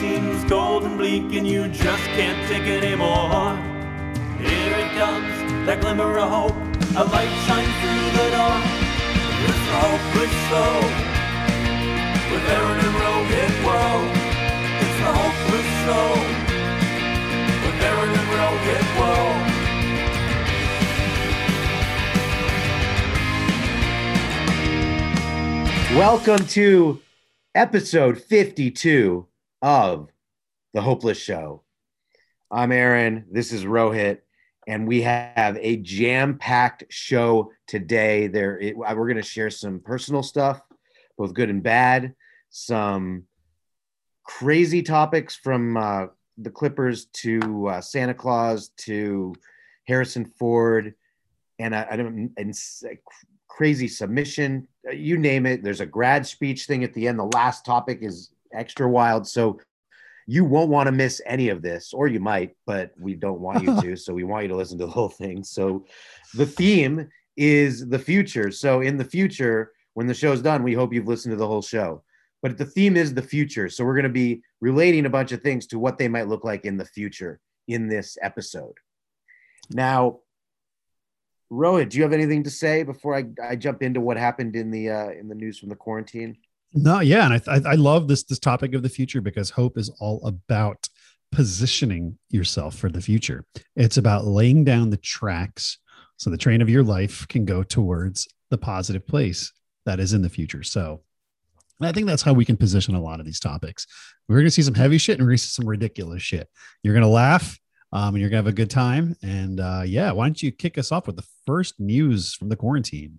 seems cold and bleak and you just can't take it anymore. Here it comes, that glimmer of hope. A light shines through the door. Show. With Aaron and whoa. It's. Welcome to episode 52 of The Hopeless Show. I'm Aaron. This is Rohit, and we have a jam packed show today. There, it, we're going to share some personal stuff, both good and bad, some crazy topics from uh, the Clippers to uh, Santa Claus to Harrison Ford, and I, I don't and crazy submission, you name it. There's a grad speech thing at the end. The last topic is extra wild. So you won't want to miss any of this, or you might, but we don't want you to. so we want you to listen to the whole thing. So the theme is the future. So in the future, when the show's done, we hope you've listened to the whole show. But the theme is the future. So we're going to be relating a bunch of things to what they might look like in the future in this episode. Now, Rohit, do you have anything to say before I, I jump into what happened in the uh, in the news from the quarantine? No, yeah, and I, I I love this this topic of the future because hope is all about positioning yourself for the future. It's about laying down the tracks so the train of your life can go towards the positive place that is in the future. So I think that's how we can position a lot of these topics. We're going to see some heavy shit and we're going to see some ridiculous shit. You're going to laugh um, and you're going to have a good time. And uh, yeah, why don't you kick us off with the first news from the quarantine?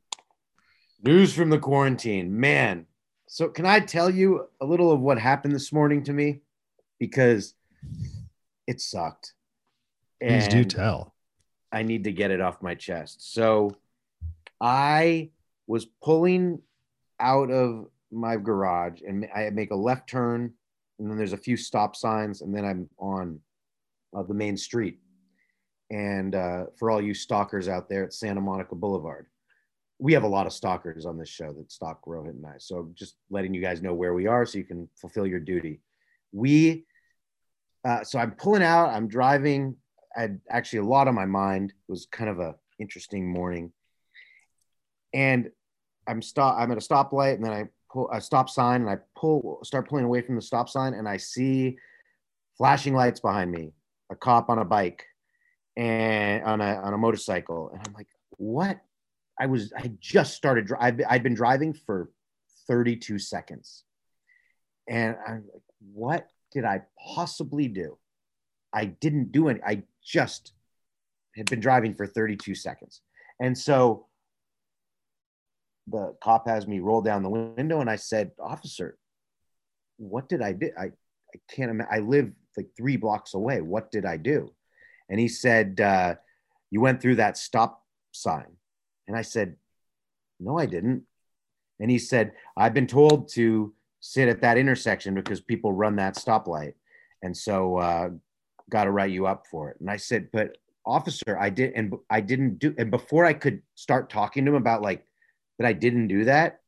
News from the quarantine, man. So can I tell you a little of what happened this morning to me because it sucked. Please do tell. I need to get it off my chest. So I was pulling out of my garage and I make a left turn and then there's a few stop signs and then I'm on uh, the main street. And uh, for all you stalkers out there, it's Santa Monica Boulevard. We have a lot of stalkers on this show that stalk Rohit and I. So just letting you guys know where we are so you can fulfill your duty. We, uh, so I'm pulling out, I'm driving. I had actually a lot on my mind. It was kind of a interesting morning. And I'm stop. I'm at a stoplight, and then I pull a stop sign, and I pull, start pulling away from the stop sign, and I see flashing lights behind me, a cop on a bike, and on a on a motorcycle, and I'm like, what? I was I just started. I've, I'd been driving for 32 seconds, and I'm like, what did I possibly do? I didn't do any. I just had been driving for 32 seconds, and so the cop has me roll down the window and I said, Officer, what did I do? I, I can't imagine. I live like three blocks away. What did I do? And he said, uh, You went through that stop sign. And I said, No, I didn't. And he said, I've been told to sit at that intersection because people run that stoplight. And so, uh, got to write you up for it. And I said, But officer, I did, and I didn't do, and before I could start talking to him about like, that I didn't do that.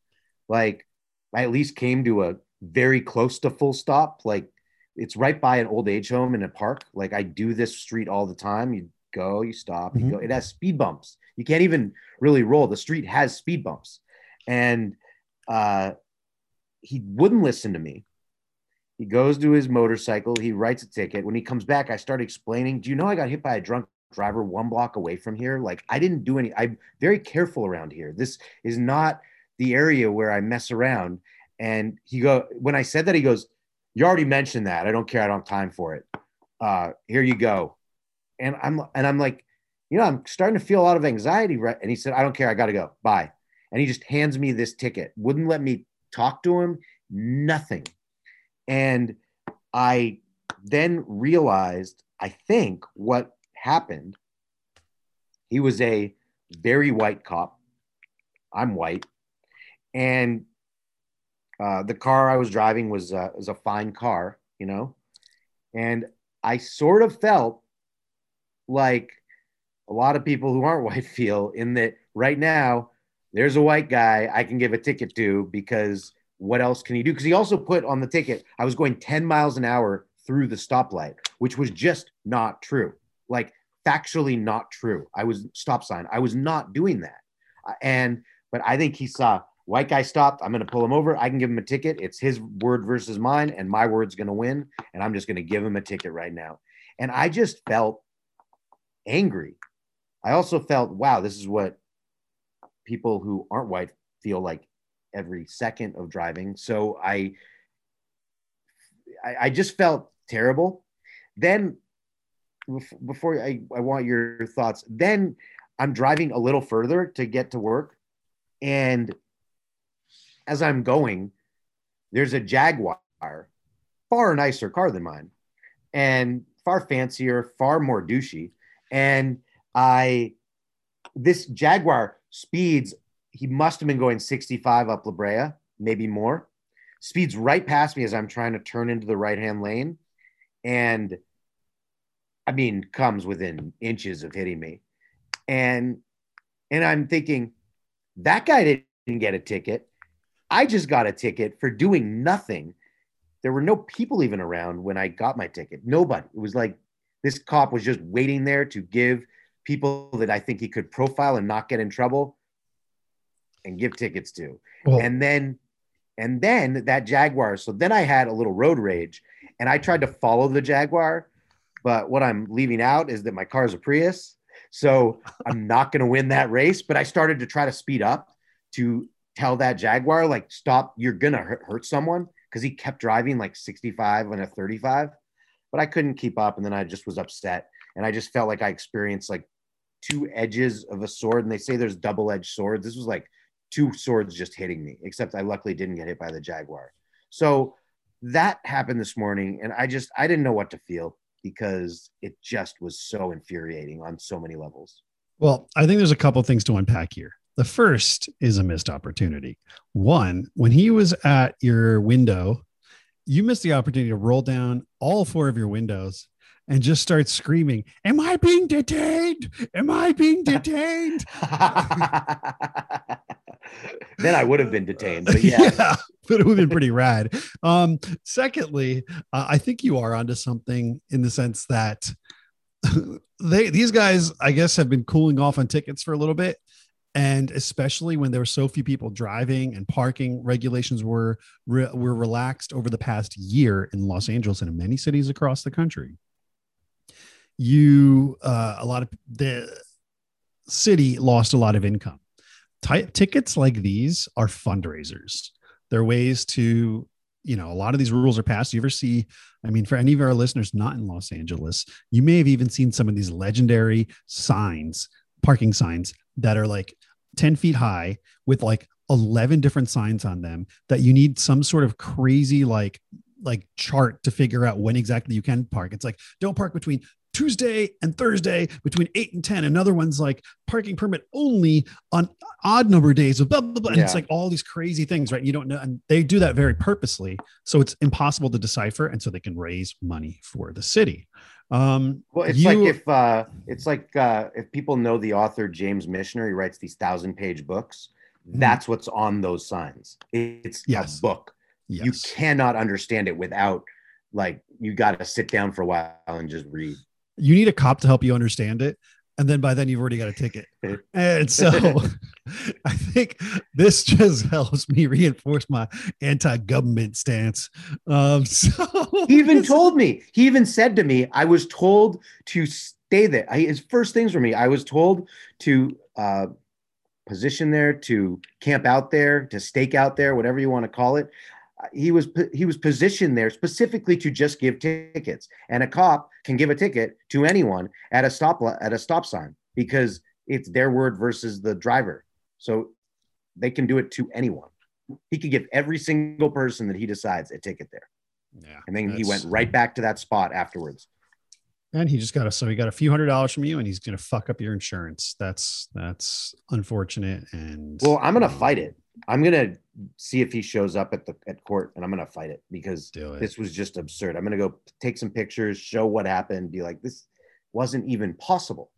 Like I at least came to a very close to full stop. Like it's right by an old age home in a park. Like I do this street all the time. You go, you stop, you Mhm. go. It has speed bumps. You can't even really roll. The street has speed bumps. And uh, he wouldn't listen to me. He goes to his motorcycle. He writes a ticket. When he comes back, I start explaining. Do you know I got hit by a drunk driver one block away from here? Like I didn't do any. I'm very careful around here. This is not the area where I mess around. And he go when I said that, he goes, "You already mentioned that. I don't care. I don't have time for it. Uh, here you go." And I'm and I'm like, you know, I'm starting to feel a lot of anxiety. Right? And he said, "I don't care. I got to go. Bye." And he just hands me this ticket. Wouldn't let me talk to him. Nothing. And I then realized, I think, what happened. He was a very white cop. I'm white. And uh, the car I was driving was, uh, was a fine car, you know? And I sort of felt like a lot of people who aren't white feel in that right now, there's a white guy I can give a ticket to because what else can he do? Because he also put on the ticket, I was going 10 miles an hour through the stoplight, which was just not true. Like factually not true. I was stop sign. I was not doing that. Uh, And but I think he saw white guy stopped. I'm going to pull him over. I can give him a ticket. It's his word versus mine, and my word's going to win. And I'm just going to give him a ticket right now. And I just felt angry. I also felt, wow, this is what people who aren't white feel like every second of driving. So I, I, I just felt terrible. Then, before I, I want your thoughts. Then I'm driving a little further to get to work, and as I'm going, there's a Jaguar, far nicer car than mine, and far fancier, far more douchey. And I, this Jaguar speeds, he must have been going 65 up La Brea, maybe more. Speeds right past me as I'm trying to turn into the right hand lane. And I mean, comes within inches of hitting me. And and I'm thinking, that guy didn't get a ticket. I just got a ticket for doing nothing. There were no people even around when I got my ticket. Nobody. It was like this cop was just waiting there to give people that I think he could profile and not get in trouble and give tickets to. Well, And then and then that Jaguar. So then I had a little road rage and I tried to follow the Jaguar, but what I'm leaving out is that my car is a Prius. So I'm not going to win that race, but I started to try to speed up to tell that Jaguar like stop, you're going to hurt, hurt someone because he kept driving like 65 on a 35. But I couldn't keep up and then I just was upset and I just felt like I experienced like two edges of a sword and they say there's double-edged swords. This was like two swords just hitting me, except I luckily didn't get hit by the Jaguar. So that happened this morning, and I just I didn't know what to feel because it just was so infuriating on so many levels. Well, I think there's a couple things to unpack here. The first is a missed opportunity. One, when he was at your window, you missed the opportunity to roll down all four of your windows and just start screaming, Am I being detained? Am I being detained? then I would have been detained. But yeah, but it would have been pretty rad. Um, secondly, uh, I think you are onto something in the sense that they these guys, I guess, have been cooling off on tickets for a little bit. And especially when there were so few people driving and parking regulations were re- were relaxed over the past year in Los Angeles and in many cities across the country. You uh, a lot of the city lost a lot of income. Ti- tickets like these are fundraisers. They're ways to, you know, a lot of these rules are passed. You ever see, I mean, for any of our listeners not in Los Angeles, you may have even seen some of these legendary signs, parking signs that are like 10 feet high with like 11 different signs on them that you need some sort of crazy, like, like chart to figure out when exactly you can park. It's like, don't park between Tuesday and Thursday between eight and 10. Another one's like parking permit only on odd number of days of blah, blah, blah. And it's like all these crazy things, right? You don't know. And they do that very purposely. So it's impossible to decipher. And so they can raise money for the city. Um, well, it's you- like if uh, it's like uh, if people know the author James Michener, he writes these thousand-page books. Mhm. That's what's on those signs. It's Yes. a book. yes. You cannot understand it without like you got to sit down for a while and just read. you need a cop to help you understand it. And then by then you've already got a ticket. And so I think this just helps me reinforce my anti-government stance. Um, so He even told me. He even said to me, "I was told to stay there." I, his first things for me, I was told to uh, position there, to camp out there, to stake out there, whatever you want to call it. He was he was positioned there specifically to just give tickets, and a cop can give a ticket to anyone at a stop at a stop sign because it's their word versus the driver. So they can do it to anyone. He could give every single person that he decides a ticket there. yeah, And then he went right back to that spot afterwards. and he just got a so he got a few hundred dollars from you and he's gonna fuck up your insurance. That's that's unfortunate. And Well, I'm gonna um, fight it. I'm gonna see if he shows up at the at court, and I'm gonna fight it because it. this was just absurd. I'm gonna go take some pictures, show what happened, be like, this wasn't even possible.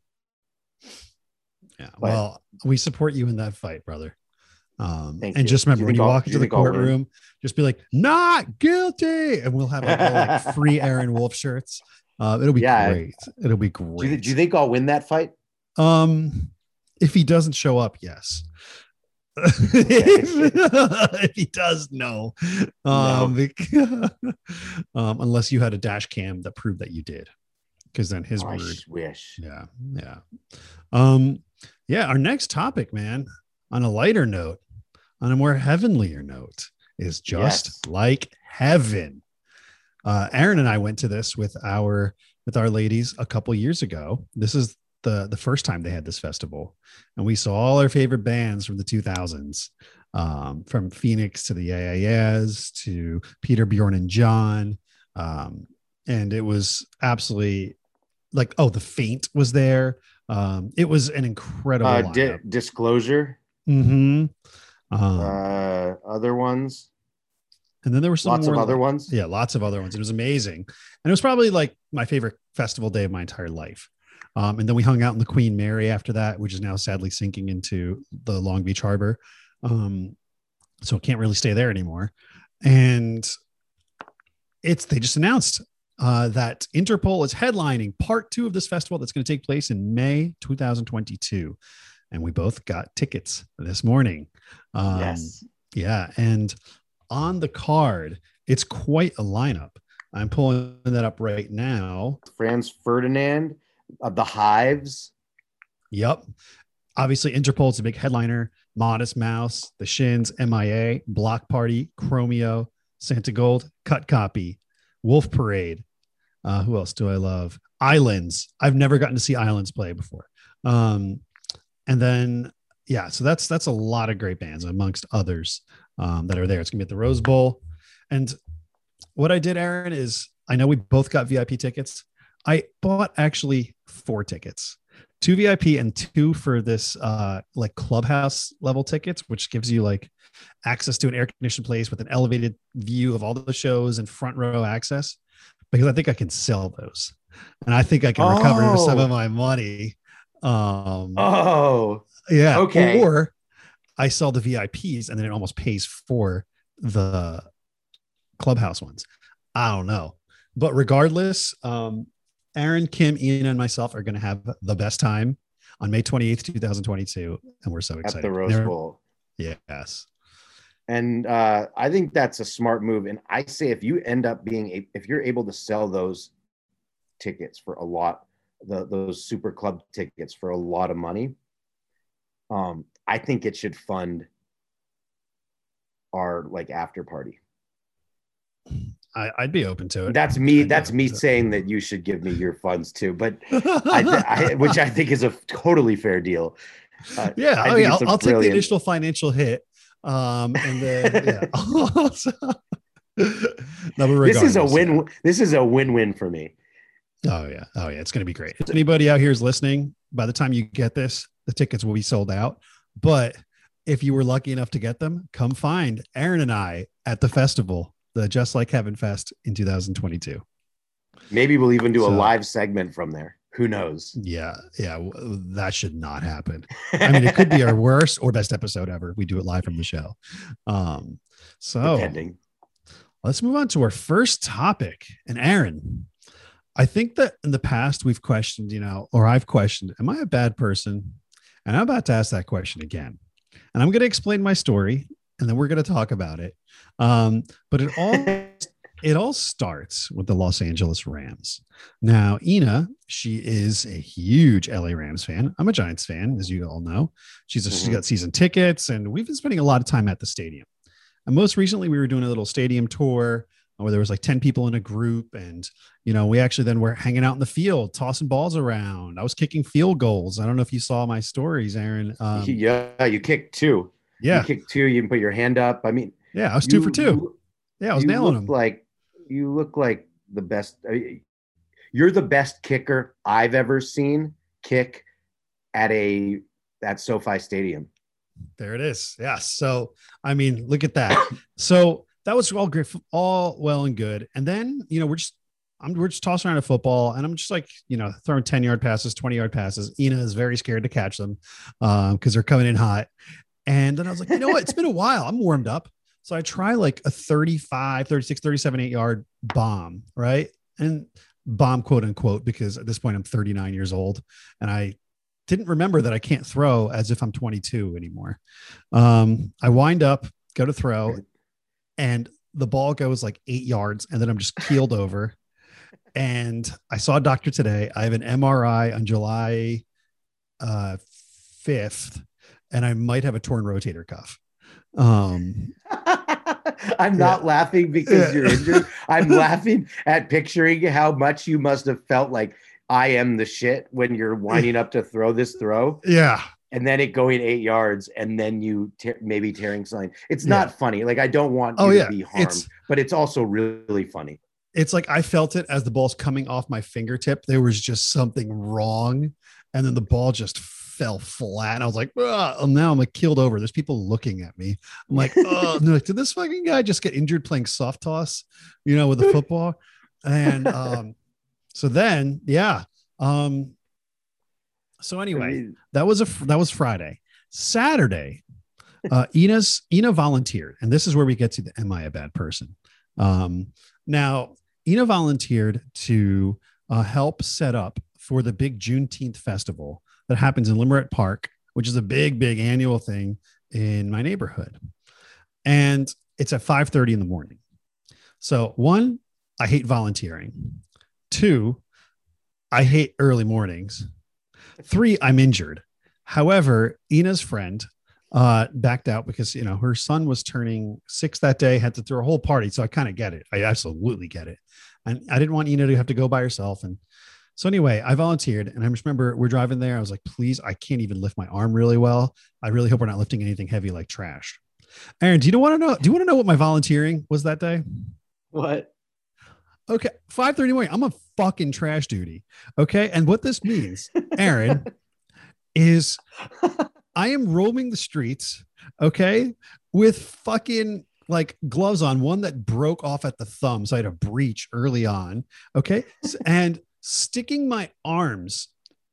Yeah. But- Well, we support you in that fight, brother. Um, and you. just remember you when you I'll- walk into you the think I'll win? courtroom, just be like, not guilty. And we'll have like, like free Aaron Wolf shirts. Uh, it'll be Yeah. great. It'll be Do you, great. do you think I'll win that fight? Um, if he doesn't show up, yes. if, he does, no. Um, bec- um, unless you had a dash cam that proved that you did, because then his Oh, I word. wish. Yeah, yeah. Um, yeah. Our next topic, man, on a lighter note, on a more heavenlier note, is just Yes. like heaven. Uh, Aaron and I went to this with our with our ladies a couple years ago. This is the the first time they had this festival, and we saw all our favorite bands from the 2000s, um, from Phoenix to the AAS to Peter Bjorn and John, um, and it was absolutely like oh the Faint was there. Um, it was an incredible Uh, di- disclosure. hmm Um, Uh, other ones. and then there were some Lots of other like- ones. Yeah, lots of other ones. It was amazing. And it was probably like my favorite festival day of my entire life. Um, and then we hung out in the Queen Mary after that, which is now sadly sinking into the Long Beach Harbor. Um, so it can't really stay there anymore. And it's they just announced uh, that Interpol is headlining part two of this festival that's going to take place in May 2022. And we both got tickets this morning. Um, yes. yeah. And on the card, it's quite a lineup. I'm pulling that up right now. Franz Ferdinand of the Hives. Yep. Obviously, Interpol's a big headliner. Modest Mouse, The Shins, MIA, Block Party, Chromeo, Santigold, Cut Copy, Wolf Parade. Uh, who else do I love? Islands. I've never gotten to see Islands play before. Um, and then yeah, so that's that's a lot of great bands amongst others um, that are there. It's gonna be at the Rose Bowl. And what I did, Aaron, is I know we both got VIP tickets. I bought actually four tickets two VIP and two for this uh like clubhouse level tickets, which gives you like access to an air conditioned place with an elevated view of all the shows and front row access. Because I think I can sell those, and I think I can recover some Oh. of my money. Um, Oh, yeah. okay. Or I sell the VIPs, and then it almost pays for the clubhouse ones. I don't know, but regardless, um, Aaron, Kim, Ian, and myself are going to have the best time on May 28th, 2022. And we're so excited. at the Rose Bowl. Yes. And uh, I think that's a smart move. And I say if you end up being, a, if you're able to sell those tickets for a lot, the, those super club tickets for a lot of money, um, I think it should fund our like after party. I, I'd be open to it. That's me. I'd That's me saying that you should give me your funds too. But I, th- I which I think is a totally fair deal. Uh, yeah. I oh, yeah. I'll, I'll take the initial financial hit. Um, and then, yeah. Also- no, but This is a win. yeah. This is a win-win for me. Oh yeah. Oh yeah. It's going to be great. If anybody out here is listening, by the time you get this, the tickets will be sold out. But if you were lucky enough to get them, come find Aaron and I at the festival, the Just Like Heaven Fest in 2022. Maybe we'll even do a live segment from there. Who knows? Yeah. Yeah. That should not happen. I mean, it could be our worst or best episode ever. We do it live from the show. Um, so depending. let's move on to our first topic. And Aaron, I think that in the past we've questioned, you know, or I've questioned, am I a bad person? And I'm about to ask that question again. And I'm going to explain my story and then we're going to talk about it. Um, but it all it all starts with the Los Angeles Rams. Now, Ina, she is a huge LA Rams fan. I'm a Giants fan, as you all know. She's, a, she's Mhm. got season tickets, and we've been spending a lot of time at the stadium. And most recently, we were doing a little stadium tour where there was like 10 people in a group. And, you know, we actually then were hanging out in the field, tossing balls around. I was kicking field goals. I don't know if you saw my stories, Aaron. Um, yeah, you kicked two. Yeah. You kicked two. You can put your hand up. I mean, Yeah. I was two you- for two. you- Yeah. I was nailing them. Like you look like the best. I mean, You're the best kicker I've ever seen kick at a at SoFi Stadium. There it is. Yeah. So, I mean, look at that. So that was all great, all well and good. And then, you know, we're just, I'm, we're just tossing around a football and I'm just like, you know, throwing 10 yard passes, 20 yard passes. Ina is very scared to catch them uh, because they're coming in hot. And then I was like, you know what? It's been a while. I'm warmed up. So I try like a 35, 36, 37, eight yard bomb, right? And bomb, quote unquote, because at this point I'm 39 years old and I didn't remember that I can't throw as if I'm 22 anymore. Um, I wind up, go to throw, and the ball goes like eight yards, and then I'm just keeled over. And I saw a doctor today. I have an MRI on July uh, 5th, and I might have a torn rotator cuff. Um, I'm not laughing because Yeah. you're injured. I'm laughing at picturing how much you must have felt like I am the shit when you're winding up to throw this throw yeah, and then it going eight yards and then you te- maybe tearing something. It's Yeah. not funny. Like I don't want you Oh, to yeah. be harmed, It's- but it's also really funny. it's like I felt it as the ball's coming off my fingertip. There was just something wrong. And then the ball just fell flat. And I was like, oh, now I'm like killed over. There's people looking at me. I'm like, oh, and they're like, did this fucking guy just get injured playing soft toss, you know, with the football? And um, so then, yeah. Um, so anyway, that was a that was Friday. Saturday, uh, Ina's Ina volunteered, and this is where we get to the "Am I a bad person?" Um, now, Ina volunteered to uh, help set up for the big Juneteenth festival that happens in Leimert Park, which is a big, big annual thing in my neighborhood, and it's at five thirty in the morning. So, one, I hate volunteering. Two, I hate early mornings. Three, I'm injured. However, Ina's friend uh, backed out because you know her son was turning six that day, had to throw a whole party. So I kind of get it. I absolutely get it. And I didn't want Ina to have to go by herself. And so anyway, I volunteered, and I just remember we're driving there. I was like, please, I can't even lift my arm really well. I really hope we're not lifting anything heavy like trash. Aaron, do you want to know? Do you want to know what my volunteering was that day? what? Okay, five thirty morning. I'm a fucking trash duty. Okay, and what this means, Aaron, is I am roaming the streets. Okay, with fucking like gloves on, one that broke off at the thumb, so I had a breach early on. Okay, and sticking my arms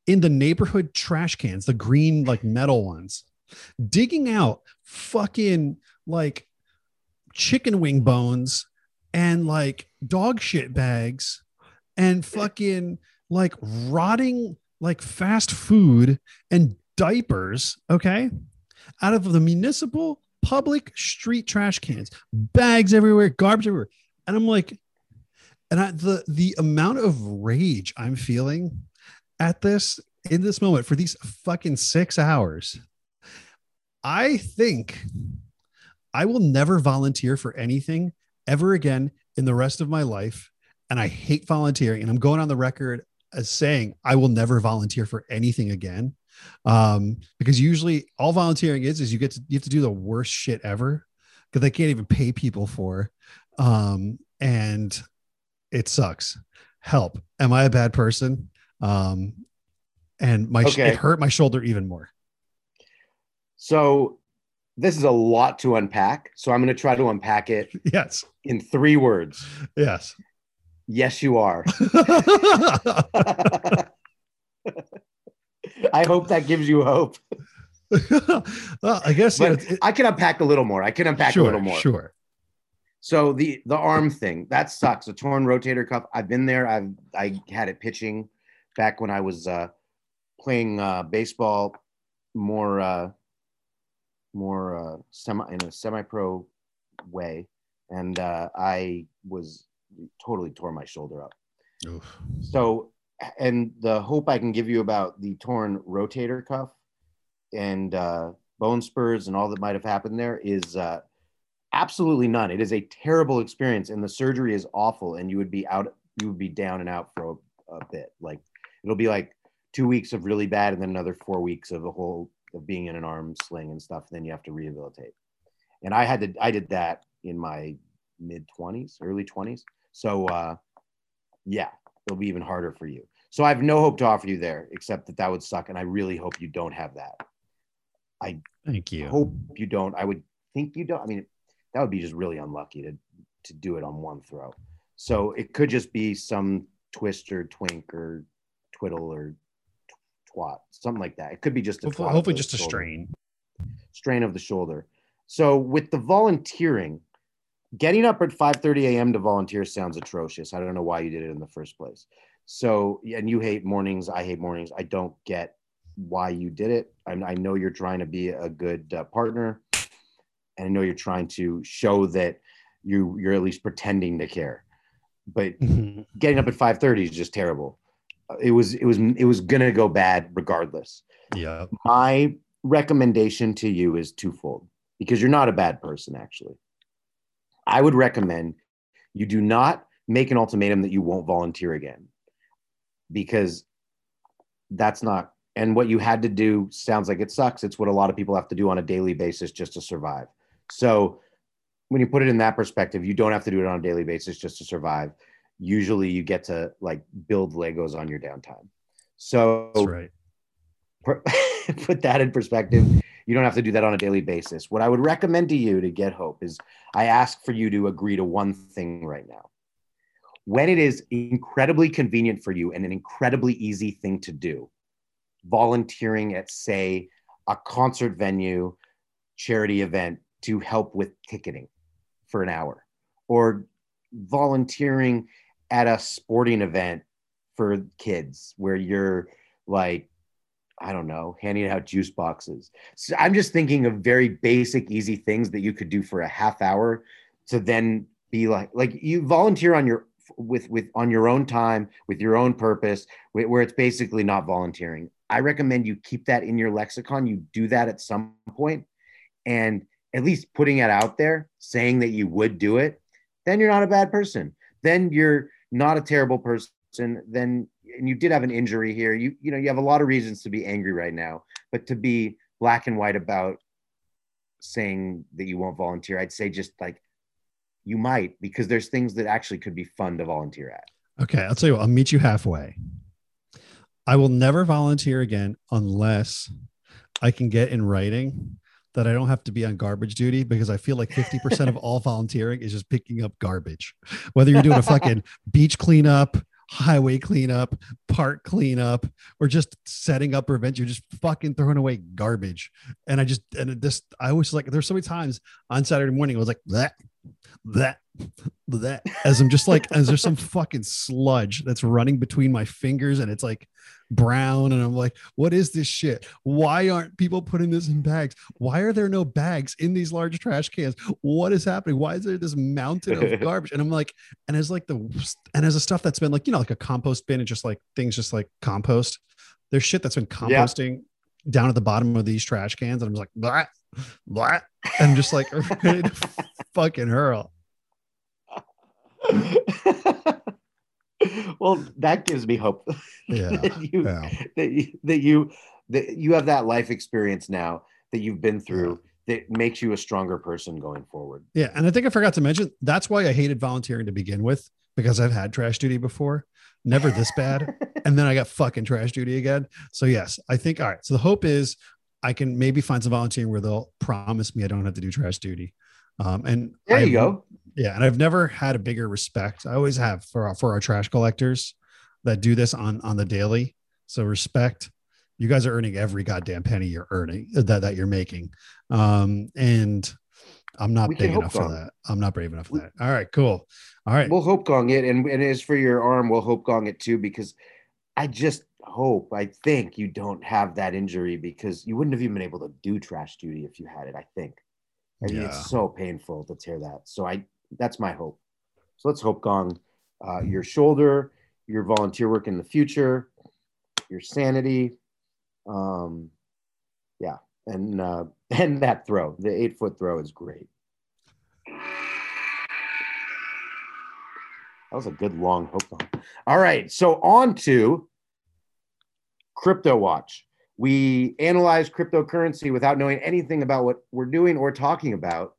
in the neighborhood trash cans, the green like metal ones, digging out fucking like chicken wing bones and like dog shit bags and fucking like rotting like fast food and diapers, okay? Out of the municipal public street trash cans, bags everywhere, garbage everywhere. And I'm like, and I, the the amount of rage I'm feeling at this in this moment for these fucking six hours, I think I will never volunteer for anything ever again in the rest of my life. And I hate volunteering. And I'm going on the record as saying I will never volunteer for anything again. Um, because usually all volunteering is is you get to you have to do the worst shit ever because they can't even pay people for. Um, and it sucks. Help. Am I a bad person? Um, and my Okay. it hurt my shoulder even more. So this is a lot to unpack. So I'm going to try to unpack it Yes. in three words. Yes. Yes, you are. I hope that gives you hope. well, I guess you know, it- I can unpack a little more. I can unpack sure, a little more. Sure. So the the arm thing that sucks. A torn rotator cuff. I've been there. I've I had it pitching back when I was uh, playing uh, baseball more uh, more uh, semi in a semi pro way, and uh, I was totally tore my shoulder up. Oof. So, and the hope I can give you about the torn rotator cuff and uh, bone spurs and all that might have happened there is uh, absolutely none. It is a terrible experience, and the surgery is awful, and you would be out, you would be down and out for a, a bit. Like it'll be like two weeks of really bad, and then another four weeks of a whole of being in an arm sling and stuff. Then you have to rehabilitate. And I had to, I did that in my mid twenties, early twenties. So uh, yeah, it'll be even harder for you. So I have no hope to offer you there, except that that would suck, and I really hope you don't have that. I thank you. Hope you don't. I would think you don't. I mean, that would be just really unlucky to to do it on one throw. So it could just be some twist or twink or twiddle or twat, something like that. It could be just a Hopefully, hopefully just a strain. strain of the shoulder. So with the volunteering, getting up at 5:30 a.m. to volunteer sounds atrocious. I don't know why you did it in the first place. So and you hate mornings. I hate mornings. I don't get why you did it. I, I know you're trying to be a good uh, partner, and I know you're trying to show that you you're at least pretending to care. But Mhm. getting up at 5:30 is just terrible. Uh, It was it was it was gonna go bad regardless. Yeah. My recommendation to you is twofold because you're not a bad person actually. I would recommend you do not make an ultimatum that you won't volunteer again because that's not and what you had to do sounds like it sucks. It's what a lot of people have to do on a daily basis just to survive. So when you put it in that perspective, you don't have to do it on a daily basis just to survive. Usually you get to like build Legos on your downtime. So That's right. put that in perspective. You don't have to do that on a daily basis. What I would recommend to you to get hope is I ask for you to agree to one thing right now. When it is incredibly convenient for you and an incredibly easy thing to do, volunteering at, say, a concert venue, charity event to help with ticketing for an hour, or volunteering at a sporting event for kids where you're like I don't know, handing out juice boxes. So I'm just thinking of very basic, easy things that you could do for a half hour to then be like, like you volunteer on your with with on your own time with your own purpose, where it's basically not volunteering. I recommend you keep that in your lexicon. You do that at some point, and at least putting it out there, saying that you would do it. Then you're not a bad person. Then you're not a terrible person. Then and you did have an injury here. You you know you have a lot of reasons to be angry right now, but to be black and white about saying that you won't volunteer, I'd say just like you might because there's things that actually could be fun to volunteer at. Okay, I'll tell you what, I'll meet you halfway. I will never volunteer again unless I can get in writing that I don't have to be on garbage duty because I feel like 50% of all volunteering is just picking up garbage. Whether you're doing a fucking beach cleanup, highway cleanup, park cleanup, or just setting up or events, you're just fucking throwing away garbage. And I just, and this, I was like, there's so many times on Saturday morning, I was like, that, that, that, as I'm just like, as there's some fucking sludge that's running between my fingers and it's like brown. And I'm like, what is this shit? Why aren't people putting this in bags? Why are there no bags in these large trash cans? What is happening? Why is there this mountain of garbage? And I'm like, and as like the, and as a stuff that's been like, you know, like a compost bin and just like things just like compost, there's shit that's been Yeah. composting down at the bottom of these trash cans. And I'm just like, blah, blah. And just like ready to fucking hurl. well, that gives me hope Yeah. that you Yeah. that you that you that you have that life experience now that you've been through that makes you a stronger person going forward. Yeah. And I think I forgot to mention that's why I hated volunteering to begin with, because I've had trash duty before. Never this bad. and then I got fucking trash duty again. So yes, I think all right. So the hope is I can maybe find some volunteering where they'll promise me I don't have to do trash duty. Um, and There I- you go. Yeah, and I've never had a bigger respect. I always have for our, for our trash collectors that do this on on the daily. So respect. You guys are earning every goddamn penny you're earning that that you're making. Um, and I'm not We big enough for that. I'm not brave enough for that. All right, cool. All right. We'll hope gong it, and, and as for your arm, we'll hope gong it too, because I just hope, I think you don't have that injury because you wouldn't have even been able to do trash duty if you had it. I think. I mean, Yeah. it's so painful to tear that. So I, that's my hope. So let's hope gong, uh, your shoulder, your volunteer work in the future, your sanity, um, yeah, and uh, and that throw, the eight foot throw is great. That was a good long on. All right, so on to Crypto Watch. We analyze cryptocurrency without knowing anything about what we're doing or talking about.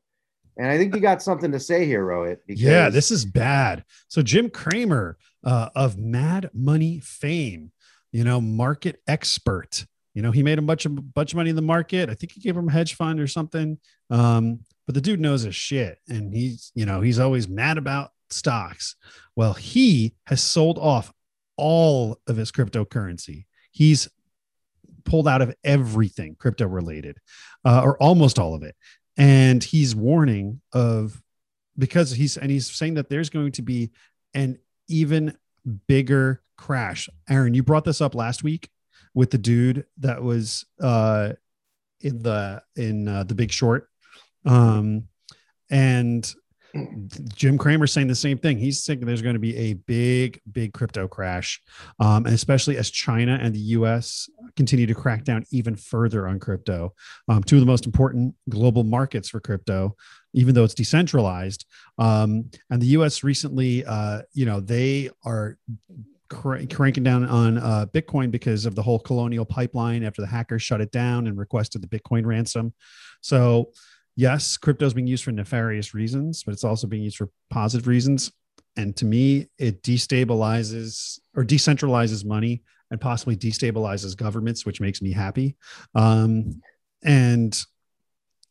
And I think you got something to say here, Rohit. Because Yeah, this is bad. So Jim Cramer uh, of Mad Money fame, you know, market expert. You know, he made a bunch of bunch of money in the market. I think he gave him a hedge fund or something. Um, but the dude knows his shit, and he's you know he's always mad about stocks. Well, he has sold off all of his cryptocurrency. He's pulled out of everything crypto related, uh, or almost all of it. And he's warning of because he's and he's saying that there's going to be an even bigger crash. Aaron, you brought this up last week with the dude that was uh, in the in uh, the Big Short, um, and Jim Cramer saying the same thing. He's thinking there's going to be a big, big crypto crash, um, and especially as China and the U.S. continue to crack down even further on crypto. Um, two of the most important global markets for crypto, even though it's decentralized. Um, and the U.S. recently, uh, you know, they are cr- cranking down on uh, Bitcoin because of the whole colonial pipeline after the hackers shut it down and requested the Bitcoin ransom. So yes, crypto is being used for nefarious reasons, but it's also being used for positive reasons. And to me, it destabilizes or decentralizes money and possibly destabilizes governments, which makes me happy. Um, and,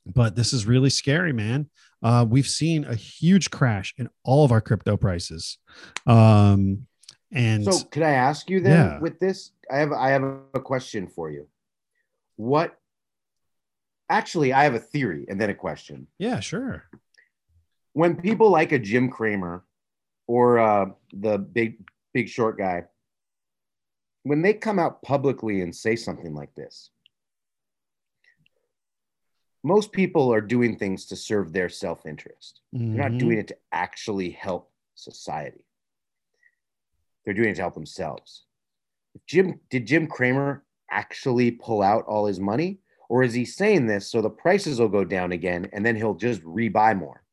but this is really scary, man. Uh, we've seen a huge crash in all of our crypto prices. Um, and So could I ask you then Yeah. with this? I have I have a question for you. What actually I have a theory and then a question. yeah, sure. When people like a Jim Cramer or uh, the big big short guy, when they come out publicly and say something like this, most people are doing things to serve their self-interest. They're not Mhm. doing it to actually help society. They're doing it to help themselves. Jim did Jim Cramer actually pull out all his money, or is he saying this so the prices will go down again and then he'll just rebuy more?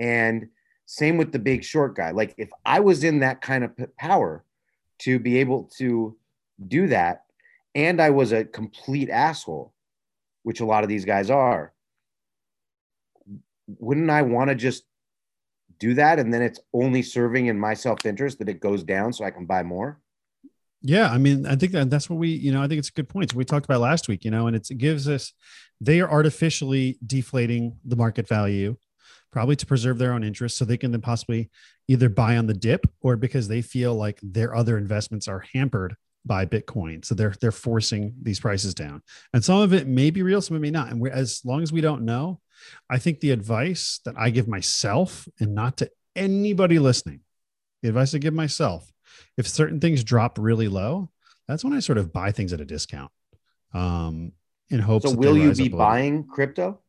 And same with the big short guy. Like if I was in that kind of power to be able to do that, and I was a complete asshole, which a lot of these guys are, wouldn't I want to just do that and then it's only serving in my self-interest that it goes down so I can buy more? Yeah, I mean, I think that that's what we, you know, I think it's a good point. We talked about last week, you know, and it gives us, they are artificially deflating the market value, probably to preserve their own interest, so they can then possibly either buy on the dip or because they feel like their other investments are hampered by Bitcoin, so they're they're forcing these prices down. And some of it may be real, some of it may not. And we as long as we don't know, I think the advice that I give myself and not to anybody listening, the advice I give myself if certain things drop really low, that's when I sort of buy things at a discount. Um, in hopes. So will you be up a little. buying crypto?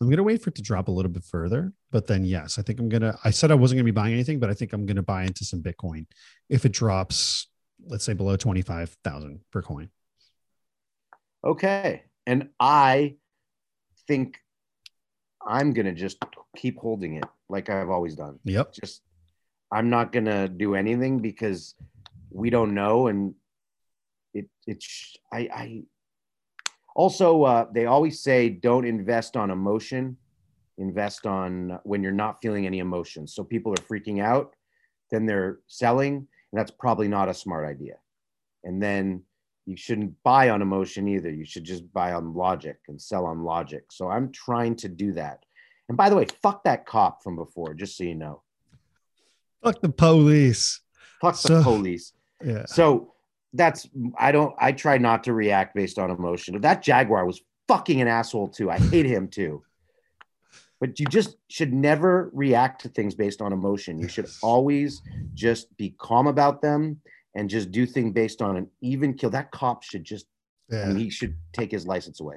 I'm gonna wait for it to drop a little bit further, but then yes, I think I'm gonna. I said I wasn't gonna be buying anything, but I think I'm gonna buy into some Bitcoin if it drops, let's say below twenty five thousand per coin. Okay. And I think I'm to just keep holding it like I've always done. Yep. Just, I'm not to do anything because we don't know. And it, it's, I, I, also, uh, they always say don't invest on emotion, invest on when you're not feeling any emotions. So people are freaking out, then they're selling, and that's probably not a smart idea. And then you shouldn't buy on emotion either. You should just buy on logic and sell on logic. So I'm trying to do that. And by the way, fuck that cop from before, just so you know. Fuck the police. Fuck So- the police. Yeah. So that's I don't I try not to react based on emotion. That Jaguar was fucking an asshole too. I hate him too. But you just should never react to things based on emotion. You should always just be calm about them and just do things based on an even kill. That cop should just I mean, he should take his license away.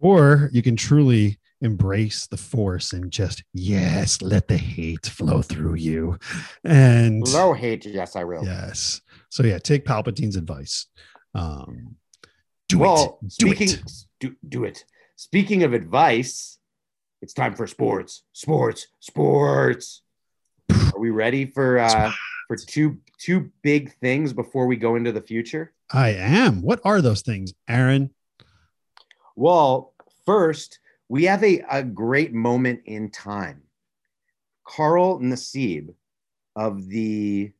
Or you can truly embrace the force and just yes, let the hate flow through you. And Low hate, yes, I will. yes. So yeah, take Palpatine's advice. Um do well, it. Do speaking it. Do, do it. Speaking of advice, it's time for sports. Sports. Sports. Are we ready for uh for two two big things before we go into the future? I am. What are those things, Aaron? Well, first, we have a, a great moment in time. Carl Nassib of the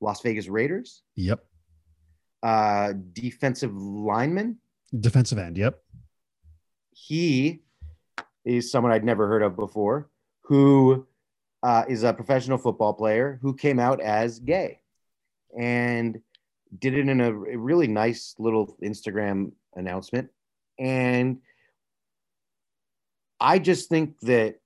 Las Vegas Raiders, Yep. uh, defensive lineman. Defensive end. Yep. he is someone I'd never heard of before, who uh, is a professional football player who came out as gay and did it in a really nice little Instagram announcement. And I just think that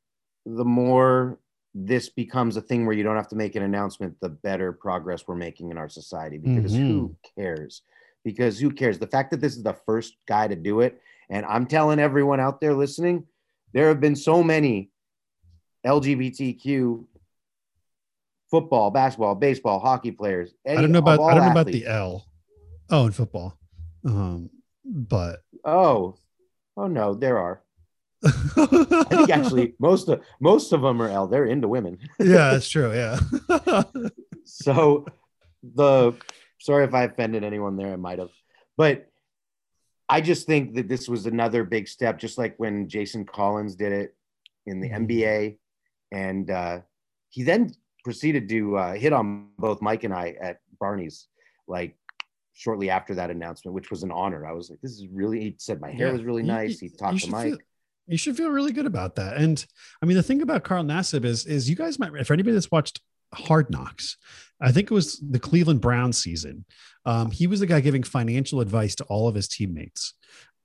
the more this becomes a thing where you don't have to make an announcement, the better progress we're making in our society because who cares? Because who cares? The fact that this is the first guy to do it, and I'm telling everyone out there listening, there have been so many LGBTQ football, basketball, baseball, hockey players. I don't know about I don't know about the L. Oh, in football. Um, but oh, oh no, there are. I think actually most of most of them are L. They're into women. yeah, that's true. Yeah. so the sorry if I offended anyone there, I might have, but I just think that this was another big step, just like when Jason Collins did it in the mm-hmm. NBA, and uh, he then proceeded to uh, hit on both Mike and I at Barney's, like shortly after that announcement, which was an honor. I was like, "This is really." He said my hair yeah. was really nice. He talked to Mike. Feel, you should feel really good about that. And I mean, the thing about Carl Nassib is, is you guys might, for anybody that's watched Hard Knocks, I think it was the Cleveland Brown season. Um, he was the guy giving financial advice to all of his teammates.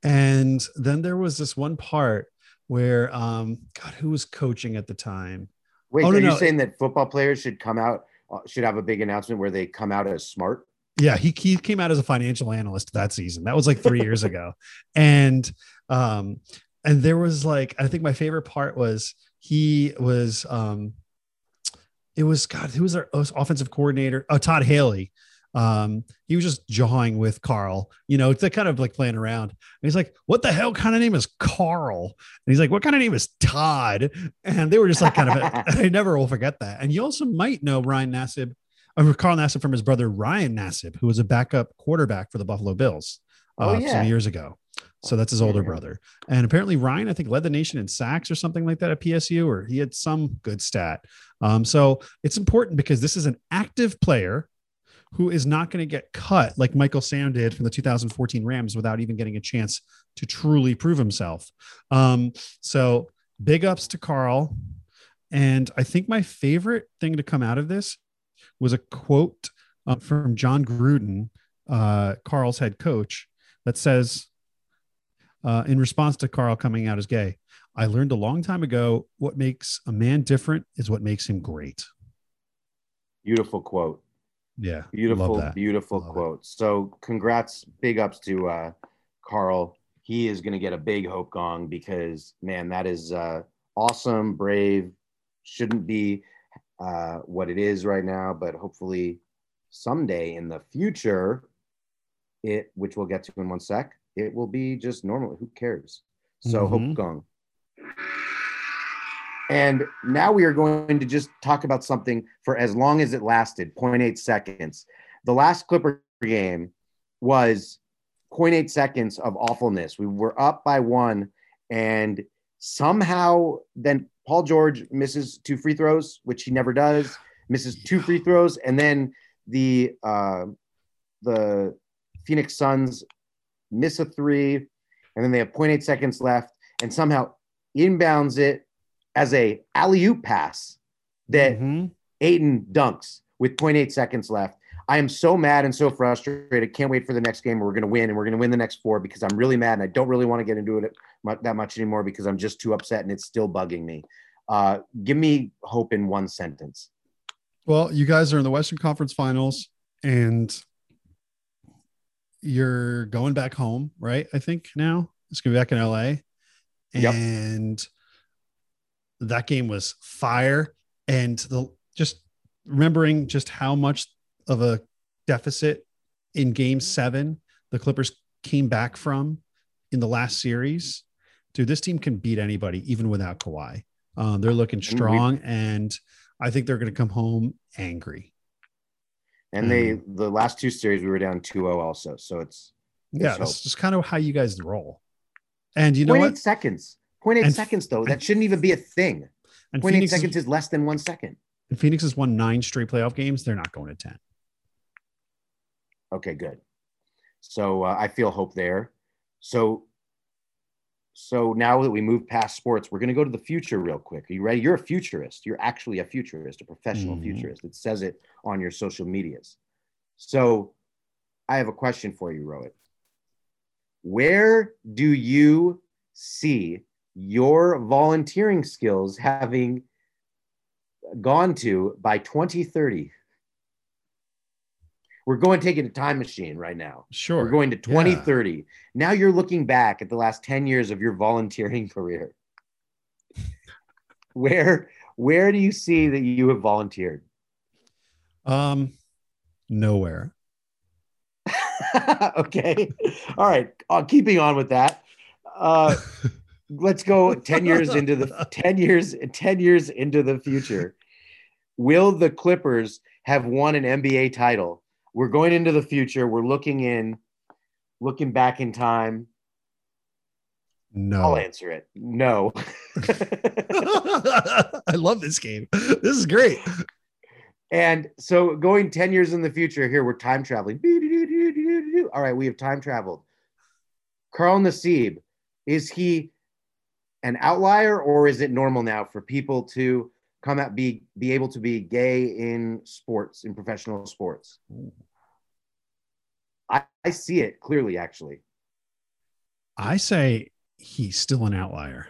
And then there was this one part where, um, God, who was coaching at the time? Wait, oh, are no, you no. saying that football players should come out, uh, should have a big announcement where they come out as smart? Yeah, he, he came out as a financial analyst that season. That was like three years ago. And um, and there was like I think my favorite part was he was um it was God, who was our offensive coordinator? Oh, Todd Haley. Um, he was just jawing with Carl, you know, to kind of like playing around. And he's like, What the hell kind of name is Carl? And he's like, What kind of name is Todd? And they were just like kind of I never will forget that. And you also might know Ryan Nassib, or Carl Nassib from his brother Ryan Nassib, who was a backup quarterback for the Buffalo Bills uh, oh, yeah. some years ago. So that's his older brother. And apparently Ryan, I think, led the nation in sacks or something like that at PSU, or he had some good stat. Um, so it's important because this is an active player who is not going to get cut like Michael Sam did from the 2014 Rams without even getting a chance to truly prove himself. Um, so big ups to Carl. And I think my favorite thing to come out of this was a quote uh, from Jon Gruden, uh, Carl's head coach, that says, uh, in response to Carl coming out as gay. I learned a long time ago what makes a man different is what makes him great. Beautiful quote. Yeah. Beautiful, beautiful love quote. It. So congrats, big ups to uh, Carl. He is going to get a big hope gong because, man, that is uh, awesome, brave, shouldn't be uh, what it is right now, but hopefully someday in the future, it, which we'll get to in one sec, it will be just normal. Who cares? So mm-hmm. Hope Gong. And now we are going to just talk about something for as long as it lasted 0.8 seconds. The last Clipper game was 0.8 seconds of awfulness. We were up by one, and somehow then Paul George misses two free throws, which he never does, misses two free throws, and then the uh, the Phoenix Suns miss a three, and then they have 0.8 seconds left, and somehow inbounds it as a alley oop pass that mm-hmm. Ayton dunks with 0.8 seconds left. I am so mad and so frustrated. Can't wait for the next game we're going to win and we're going to win the next four because I'm really mad and I don't really want to get into it that much anymore because I'm just too upset and it's still bugging me. Uh, give me hope in one sentence. Well, you guys are in the Western Conference Finals and you're going back home, right? I think now it's gonna be back in LA. And yep. that game was fire. And the just remembering just how much of a deficit in game seven the Clippers came back from in the last series. Dude, this team can beat anybody, even without Kawhi. Um, they're looking strong, and I think they're going to come home angry. And they the last two series we were down 2-0 also. So it's yeah, it's just kind of how you guys roll. And you know 0. what? seconds. 0.8 and, seconds though. That shouldn't even be a thing. And 0.8 Phoenix seconds is, is less than one second. And Phoenix has won nine straight playoff games. They're not going to 10. Okay, good. So uh, I feel hope there. So so now that we move past sports, we're going to go to the future real quick. Are you ready? You're a futurist. You're actually a futurist, a professional mm-hmm. futurist. It says it on your social medias. So I have a question for you, Rohit. Where do you see your volunteering skills having gone to by 2030? We're going taking a time machine right now. Sure. We're going to 2030. Now you're looking back at the last 10 years of your volunteering career. where where do you see that you have volunteered? Um, nowhere. okay. All right. Uh, keeping on with that. Uh, let's go 10 years into the 10 years 10 years into the future. Will the Clippers have won an NBA title? We're going into the future. We're looking in looking back in time. No. I'll answer it. No. I love this game. This is great. And so going 10 years in the future, here we're time traveling. All right, we have time traveled. Carl Nassib, is he an outlier or is it normal now for people to come out be be able to be gay in sports, in professional sports? I, I see it clearly actually. I say he's still an outlier.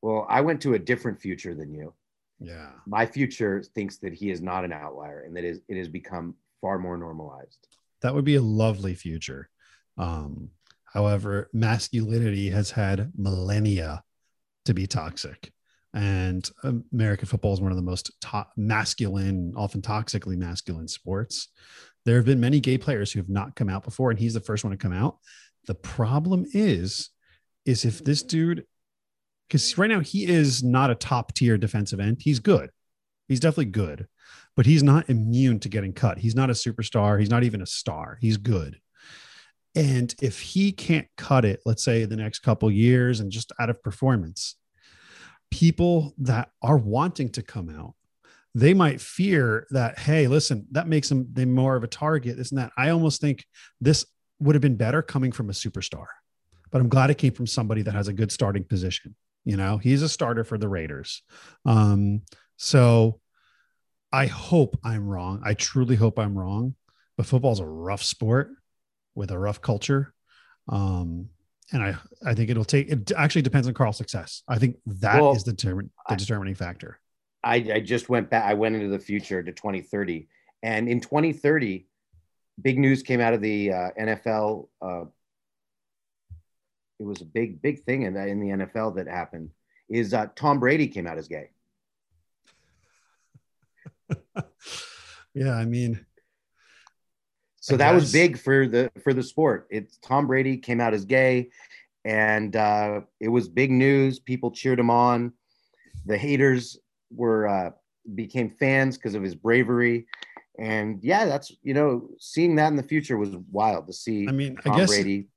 Well, I went to a different future than you. Yeah. My future thinks that he is not an outlier and that is it has become far more normalized. That would be a lovely future. Um, however, masculinity has had millennia to be toxic. And American football is one of the most to- masculine, often toxically masculine sports. There have been many gay players who have not come out before, and he's the first one to come out. The problem is, is if this dude, because right now he is not a top tier defensive end. He's good. He's definitely good, but he's not immune to getting cut. He's not a superstar. He's not even a star. He's good. And if he can't cut it, let's say the next couple years and just out of performance, people that are wanting to come out, they might fear that, hey, listen, that makes them they more of a target, isn't that. I almost think this would have been better coming from a superstar. But I'm glad it came from somebody that has a good starting position. You know, he's a starter for the Raiders. Um, so I hope I'm wrong. I truly hope I'm wrong. But football's a rough sport with a rough culture. Um, and I, I think it'll take it actually depends on Carl's success. I think that is Well, the, determin, the determining factor. I, I just went back. I went into the future to 2030, and in 2030, big news came out of the uh, NFL. Uh, it was a big, big thing in the, in the NFL that happened. Is uh, Tom Brady came out as gay? yeah, I mean, So I that was big for the for the sport. It's Tom Brady came out as gay, and uh, it was big news. People cheered him on. The haters were uh, became fans because of his bravery, and yeah, that's you know seeing that in the future was wild to see. I mean, I guess Brady.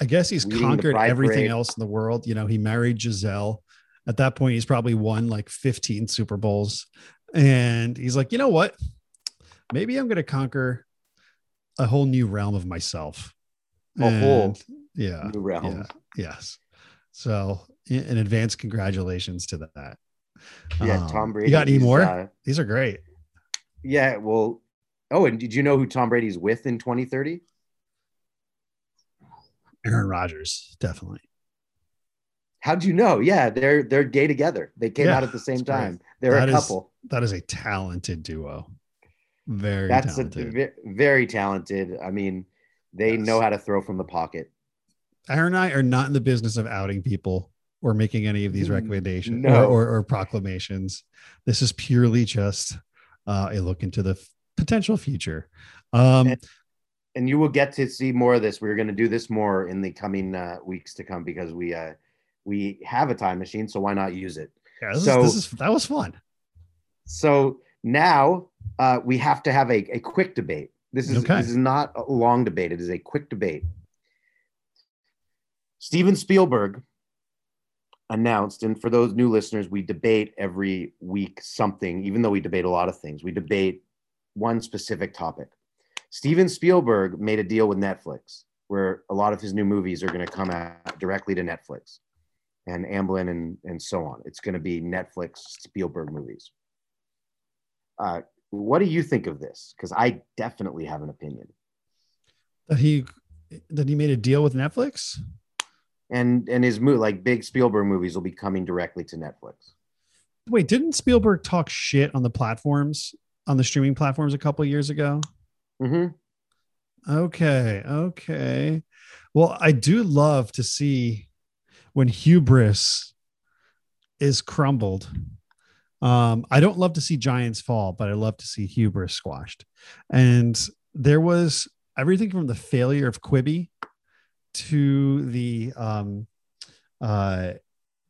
I guess he's conquered everything Parade. else in the world. You know, he married Gisele. At that point, he's probably won like 15 Super Bowls. And he's like, you know what? Maybe I'm going to conquer a whole new realm of myself. A whole yeah. new realm. Yeah. Yes. So, in advance, congratulations to that. Yeah, Um, Tom Brady. You got any more? uh, These are great. yeah, well. Oh, and did you know who Tom Brady's with in 2030? Aaron Rodgers, definitely. How'd you know? Yeah, they're they're gay together. They came Yeah, out at the same time. They're That a is- couple. That is a talented duo. Very That's talented. a very talented. I mean, they Yes. know how to throw from the pocket. Aaron and I are not in the business of outing people or making any of these Mm, recommendations no. or, or, or proclamations. This is purely just uh, a look into the f- potential future. Um, And- And you will get to see more of this. We're going to do this more in the coming uh, weeks to come because we uh, we have a time machine, so why not use it? yeah, this, so- is, this is that was fun. So now uh, we have to have a, a quick debate. This is Okay. this is not a long debate. It is a quick debate. Steven Spielberg announced, and for those new listeners, we debate every week something, even though we debate a lot of things. We debate one specific topic. Steven Spielberg made a deal with Netflix where a lot of his new movies are going to come out directly to Netflix and Amblin and, and so on. It's going to be Netflix Spielberg movies. Uh, what do you think of this? Because I definitely have an opinion. That he that he made a deal with Netflix. And and his movie, like big Spielberg movies, will be coming directly to Netflix. Wait, didn't Spielberg talk shit on the platforms on the streaming platforms a couple years ago? Mm-hmm. Okay, okay. Well, I do love to see when hubris is crumbled. Um, I don't love to see giants fall, but I love to see hubris squashed. And there was everything from the failure of Quibi to the um uh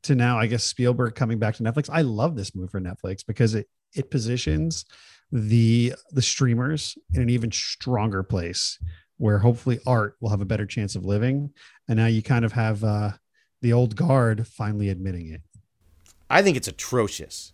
to now I guess Spielberg coming back to Netflix. I love this move for Netflix because it it positions the the streamers in an even stronger place where hopefully art will have a better chance of living. And now you kind of have uh the old guard finally admitting it. I think it's atrocious.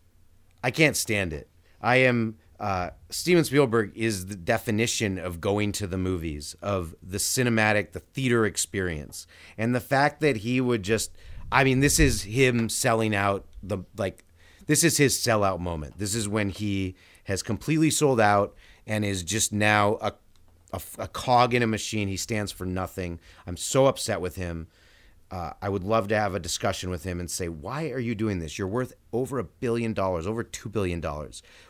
I can't stand it. I am uh, Steven Spielberg is the definition of going to the movies, of the cinematic, the theater experience, and the fact that he would just. I mean, this is him selling out the like. This is his sellout moment. This is when he has completely sold out and is just now a, a, a cog in a machine. He stands for nothing. I'm so upset with him. Uh, I would love to have a discussion with him and say, why are you doing this? You're worth over a billion dollars, over $2 billion.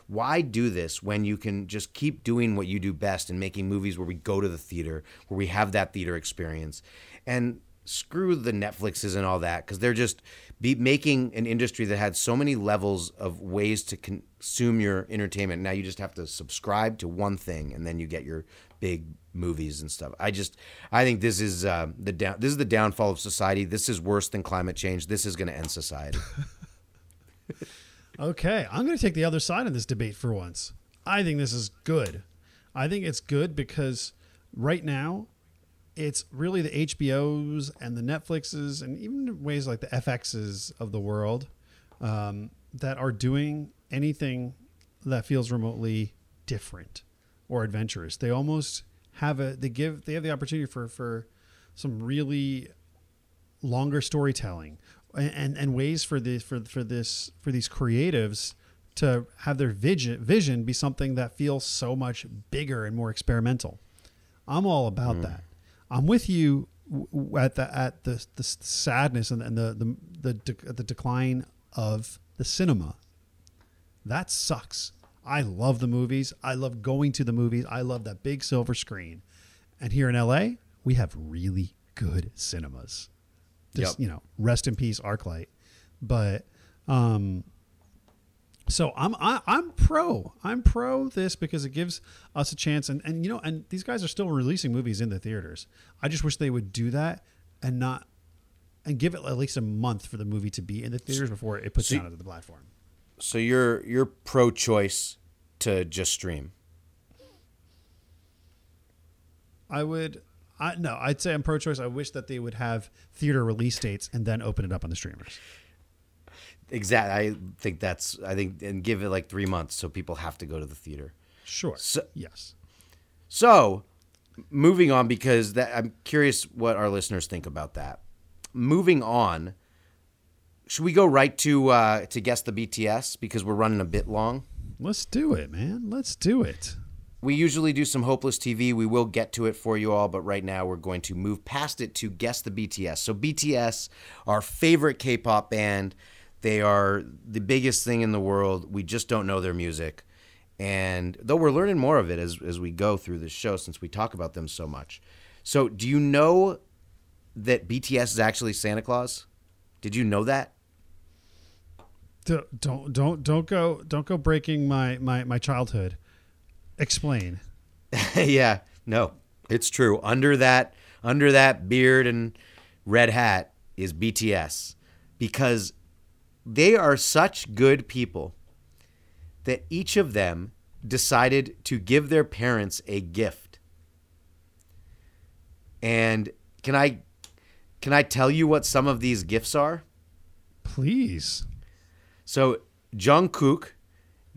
Why do this when you can just keep doing what you do best and making movies where we go to the theater, where we have that theater experience? And screw the Netflixes and all that, because they're just be making an industry that had so many levels of ways to consume your entertainment. Now you just have to subscribe to one thing and then you get your big movies and stuff. I just I think this is uh, the down this is the downfall of society. This is worse than climate change. This is going to end society. okay, I'm going to take the other side of this debate for once. I think this is good. I think it's good because right now it's really the HBOs and the Netflixes and even ways like the FXs of the world um, that are doing anything that feels remotely different or adventurous. They almost have a they give they have the opportunity for for some really longer storytelling and and, and ways for this for for this for these creatives to have their vision vision be something that feels so much bigger and more experimental. I'm all about mm. that. I'm with you at the at the the sadness and, and the the the, de- the decline of the cinema. That sucks. I love the movies. I love going to the movies. I love that big silver screen. And here in LA, we have really good cinemas. Just, yep. you know, rest in peace ArcLight. But um so I'm I, am i am pro. I'm pro this because it gives us a chance and and you know and these guys are still releasing movies in the theaters. I just wish they would do that and not and give it at least a month for the movie to be in the theaters before it puts so, it onto the platform. So you're you're pro-choice to just stream. I would. I no, I'd say I'm pro-choice. I wish that they would have theater release dates and then open it up on the streamers. Exactly. I think that's. I think and give it like three months so people have to go to the theater. Sure. So, yes. So, moving on because that I'm curious what our listeners think about that. Moving on should we go right to uh, to guess the BTS because we're running a bit long? Let's do it, man. Let's do it. We usually do some hopeless TV. We will get to it for you all, but right now we're going to move past it to guess the BTS. So BTS, our favorite K-pop band, they are the biggest thing in the world. We just don't know their music. And though we're learning more of it as as we go through this show since we talk about them so much. So, do you know that BTS is actually Santa Claus? Did you know that? don't don't don't go don't go breaking my my my childhood. Explain. yeah, no, it's true. Under that under that beard and red hat is BTS because they are such good people that each of them decided to give their parents a gift. And can I can I tell you what some of these gifts are? Please. So Jungkook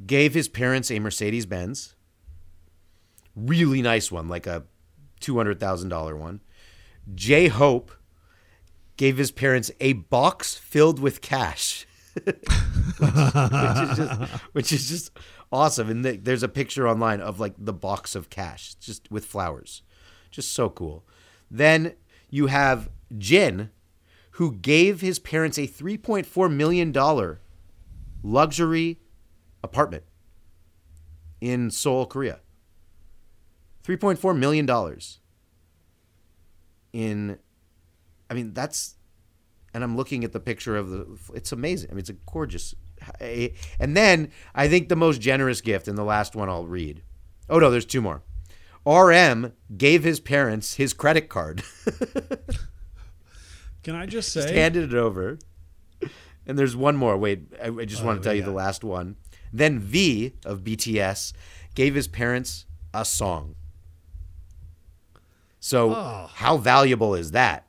gave his parents a Mercedes Benz, really nice one, like a two hundred thousand dollar one. J Hope gave his parents a box filled with cash, which, which, is just, which is just awesome. And the, there's a picture online of like the box of cash, just with flowers, just so cool. Then you have Jin, who gave his parents a $3.4 million luxury apartment in Seoul, Korea. $3.4 million. In, I mean, that's, and I'm looking at the picture of the, it's amazing. I mean, it's a gorgeous, and then I think the most generous gift, and the last one I'll read. Oh, no, there's two more. RM gave his parents his credit card. Can I just Just say? handed it over. And there's one more. Wait, I, I just Oh, want to tell you the last one. Then V of BTS gave his parents a song. So Oh. how valuable is that?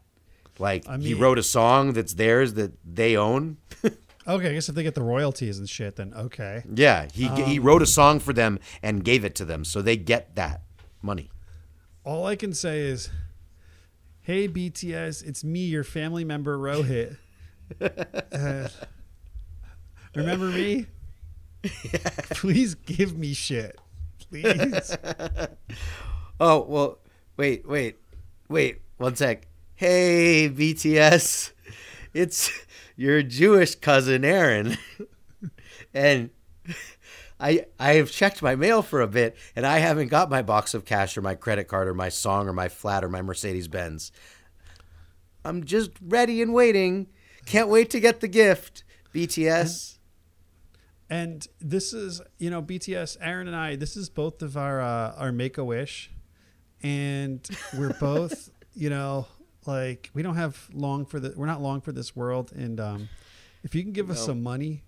Like I he wrote a song that's theirs that they own. okay, I guess if they get the royalties and shit, then okay. Yeah, he he Um, wrote a song for them and gave it to them, so they get that money. All I can say is, hey BTS, it's me, your family member Rohit. Uh, remember me? Please give me shit, please. Oh well, wait, wait, wait, one sec. Hey BTS, it's your Jewish cousin Aaron, and I I have checked my mail for a bit, and I haven't got my box of cash or my credit card or my song or my flat or my Mercedes Benz. I'm just ready and waiting. Can't wait to get the gift, BTS. And this is, you know, BTS, Aaron and I, this is both of our uh, our make a wish. And we're both, you know, like we don't have long for the we're not long for this world. And um if you can give us some money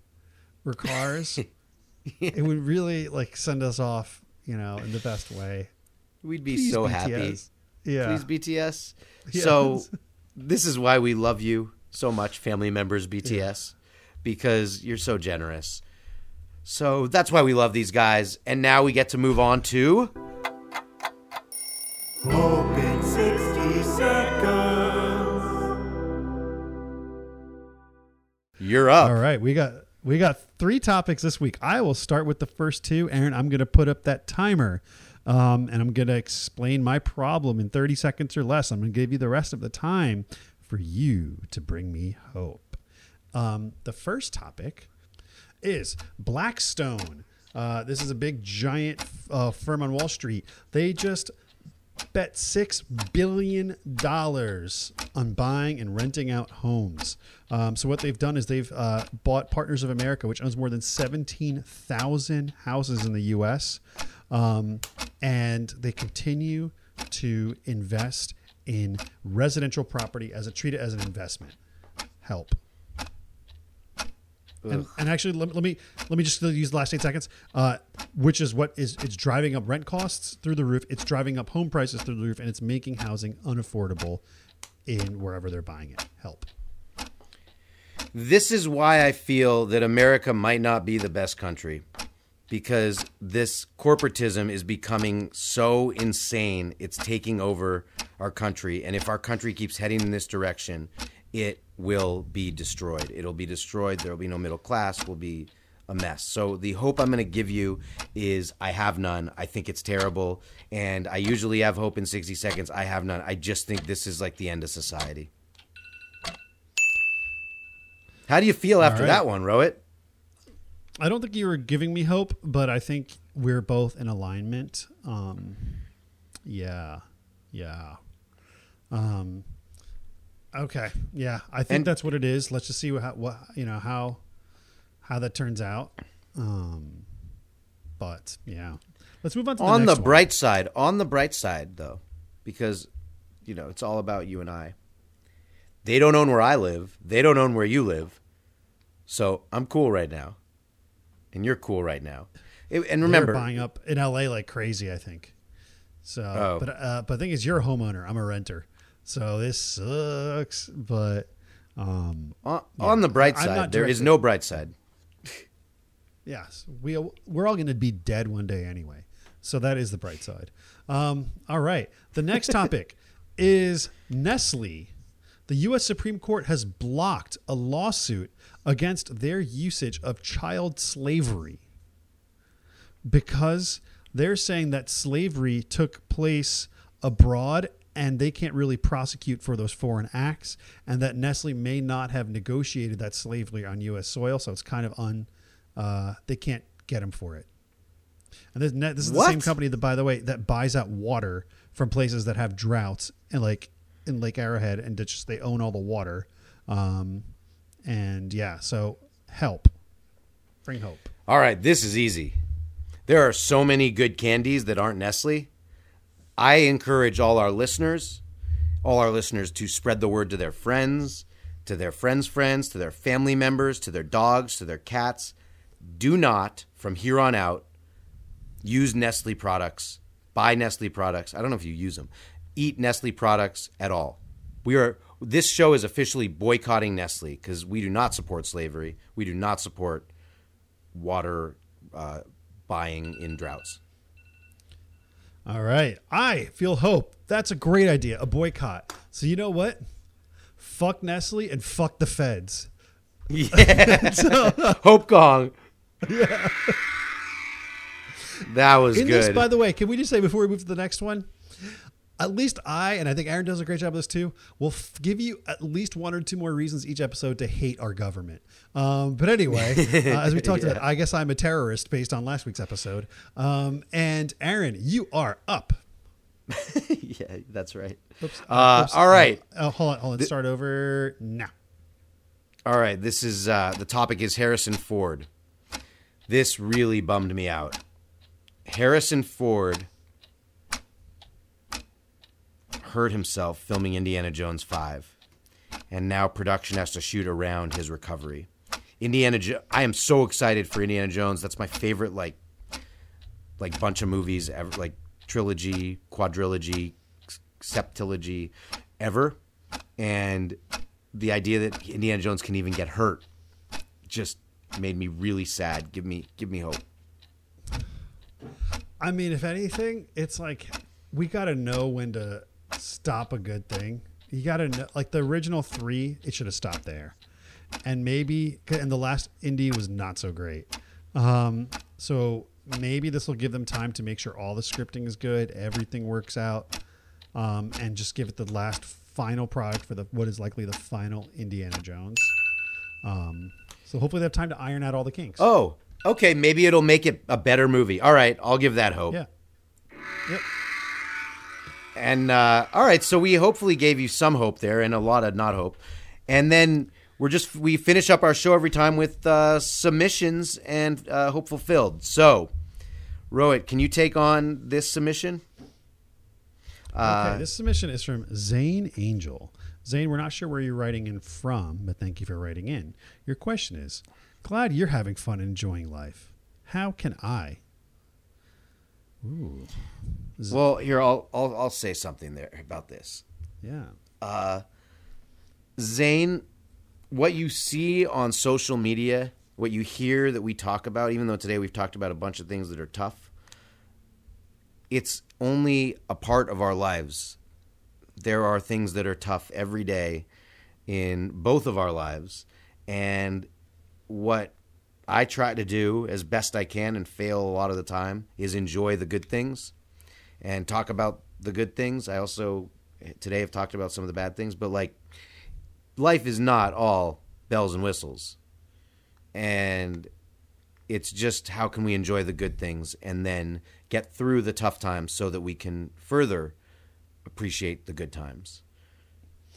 or cars, it would really like send us off, you know, in the best way. We'd be Please, so BTS. happy. Yeah. please BTS. Yes. So this is why we love you so much, family members BTS, because you're so generous. So that's why we love these guys. And now we get to move on to Hope You're Up. All right, we got we got three topics this week. I will start with the first two. Aaron, I'm going to put up that timer, um, and I'm going to explain my problem in 30 seconds or less. I'm going to give you the rest of the time for you to bring me hope. Um, the first topic is Blackstone. Uh, this is a big giant uh, firm on Wall Street. They just bet six billion dollars on buying and renting out homes. Um, so what they've done is they've uh, bought Partners of America, which owns more than seventeen thousand houses in the U.S., um, and they continue to invest in residential property as a treat it as an investment. Help. And, and actually, let, let me let me just use the last eight seconds, uh, which is what is it's driving up rent costs through the roof. It's driving up home prices through the roof, and it's making housing unaffordable in wherever they're buying it. Help. This is why I feel that America might not be the best country because this corporatism is becoming so insane. It's taking over our country. And if our country keeps heading in this direction, it will be destroyed. It'll be destroyed. There will be no middle class. Will be a mess. So the hope I'm going to give you is I have none. I think it's terrible. And I usually have hope in 60 seconds. I have none. I just think this is like the end of society. How do you feel after right. that one, Rohit? I don't think you were giving me hope, but I think we're both in alignment. Um, yeah, yeah. Um, okay, yeah. I think And- that's what it is. Let's just see what, how- what you know how how that turns out. Um, but yeah, let's move on to the on the one. bright side, on the bright side though, because you know, it's all about you and I. They don't own where I live. They don't own where you live. So, I'm cool right now. And you're cool right now. It- and They're remember, buying up in LA like crazy. I think. So, Oh. but uh, but the thing is, you're a homeowner. I'm a renter. So this sucks. But um, on, on the bright side, there is no bright side. Yes, we we're all going to be dead one day anyway. So that is the bright side. Um, all right. The next topic is Nestle. The U.S. Supreme Court has blocked a lawsuit against their usage of child slavery because they're saying that slavery took place abroad and they can't really prosecute for those foreign acts, and that Nestle may not have negotiated that slavery on U.S. soil, so it's kind of un. Uh, they can't get him for it. And this, this is the same company that, by the way, that buys out water from places that have droughts and like in Lake Arrowhead, and they just they own all the water. Um, and yeah, so help, bring hope. All right, this is easy. There are so many good candies that aren't Nestle. I encourage all our listeners, all our listeners to spread the word to their friends, to their friends' friends, to their family members, to their dogs, to their cats. Do not, from here on out, use Nestle products, buy Nestle products. I don't know if you use them. Eat Nestle products at all. We are this show is officially boycotting Nestle because we do not support slavery. We do not support water uh, buying in droughts. All right. I feel hope. That's a great idea. A boycott. So you know what? Fuck Nestle and fuck the feds. Yeah, Hope Gong. Yeah. That was In good. this, by the way, can we just say before we move to the next one? At least I, and I think Aaron does a great job of this too, will f- give you at least one or two more reasons each episode to hate our government. Um, but anyway, uh, as we talked about, I guess I'm a terrorist based on last week's episode. Um, and Aaron, you are up. yeah, that's right. Oops, Uh, oops. all right. Oh, hold on, hold on. Start over now. All right, this is uh, the topic is Harrison Ford. This really bummed me out. Harrison Ford hurt himself filming Indiana Jones 5, and now production has to shoot around his recovery. Indiana jo- I am so excited for Indiana Jones. That's my favorite like like bunch of movies ever like trilogy, quadrilogy, septilogy ever. And the idea that Indiana Jones can even get hurt just made me really sad. Give me give me hope. I mean, if anything, it's like we got to know when to stop a good thing. You got to know, like the original three, it should have stopped there, and maybe, and the last Indy was not so great. Um, so maybe this will give them time to make sure all the scripting is good, everything works out, um, and just give it the last final product for the what is likely the final Indiana Jones. Um, so hopefully they have time to iron out all the kinks. Oh, okay, maybe it'll make it a better movie. All right, I'll give that hope. yeah. Yep. And uh, all right, so we hopefully gave you some hope there and a lot of not hope. And then we're just we finish up our show every time with uh, submissions and uh, hope fulfilled. So, Rohit, can you take on this submission? Uh, Okay, this submission is from Zane Angel. Zane, we're not sure where you're writing in from, but thank you for writing in. Your question is Glad you're having fun and enjoying life. How can I? Ooh, Well, here I'll, I'll I'll say something there about this. yeah. Uh, Zane, what you see on social media, what you hear that we talk about, even though today we've talked about a bunch of things that are tough, it's only a part of our lives. There are things that are tough every day in both of our lives. And what I try to do as best I can and fail a lot of the time is enjoy the good things and talk about the good things. I also today have talked about some of the bad things, but like life is not all bells and whistles. And it's just how can we enjoy the good things and then get through the tough times so that we can further appreciate the good times.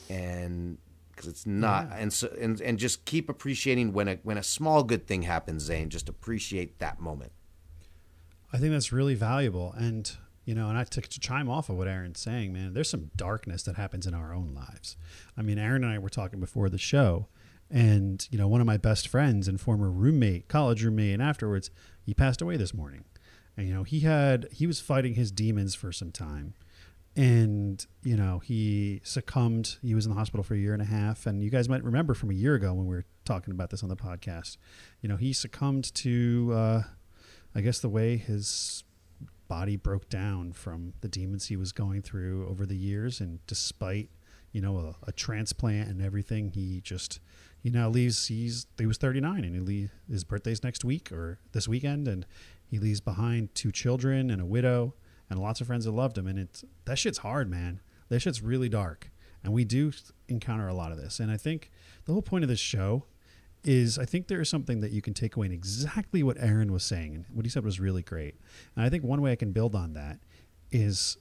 And because it's not and so and, and just keep appreciating when a when a small good thing happens, Zane, just appreciate that moment. I think that's really valuable. And, you know, and I took to chime off of what Aaron's saying, man, there's some darkness that happens in our own lives. I mean, Aaron and I were talking before the show, and, you know, one of my best friends and former roommate, college roommate, and afterwards, he passed away this morning. And, you know, he had, he was fighting his demons for some time. And, you know, he succumbed. He was in the hospital for a year and a half. And you guys might remember from a year ago when we were talking about this on the podcast, you know, he succumbed to, uh, I guess the way his body broke down from the demons he was going through over the years, and despite you know a, a transplant and everything, he just he now leaves. He's he was 39, and he leave, his birthday's next week or this weekend, and he leaves behind two children and a widow and lots of friends that loved him. And it's that shit's hard, man. That shit's really dark, and we do encounter a lot of this. And I think the whole point of this show is I think there is something that you can take away in exactly what Aaron was saying, and what he said was really great. And I think one way I can build on that is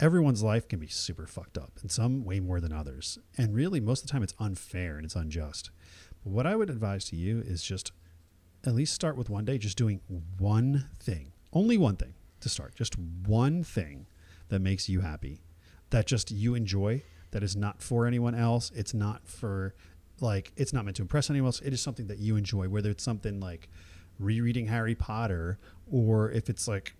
everyone's life can be super fucked up, and some way more than others. And really, most of the time, it's unfair and it's unjust. But what I would advise to you is just at least start with one day, just doing one thing, only one thing to start, just one thing that makes you happy, that just you enjoy, that is not for anyone else. It's not for like it's not meant to impress anyone else. It is something that you enjoy, whether it's something like rereading Harry Potter or if it's like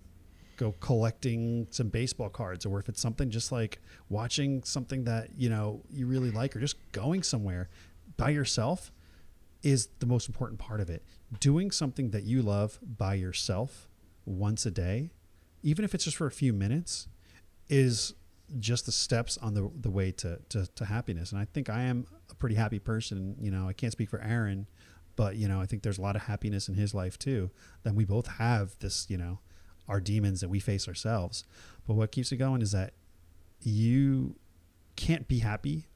go collecting some baseball cards or if it's something just like watching something that you know you really like or just going somewhere by yourself is the most important part of it doing something that you love by yourself once a day even if it's just for a few minutes is just the steps on the the way to, to to happiness and i think i am a pretty happy person you know i can't speak for aaron but you know i think there's a lot of happiness in his life too then we both have this you know our demons that we face ourselves. But what keeps it going is that you can't be happy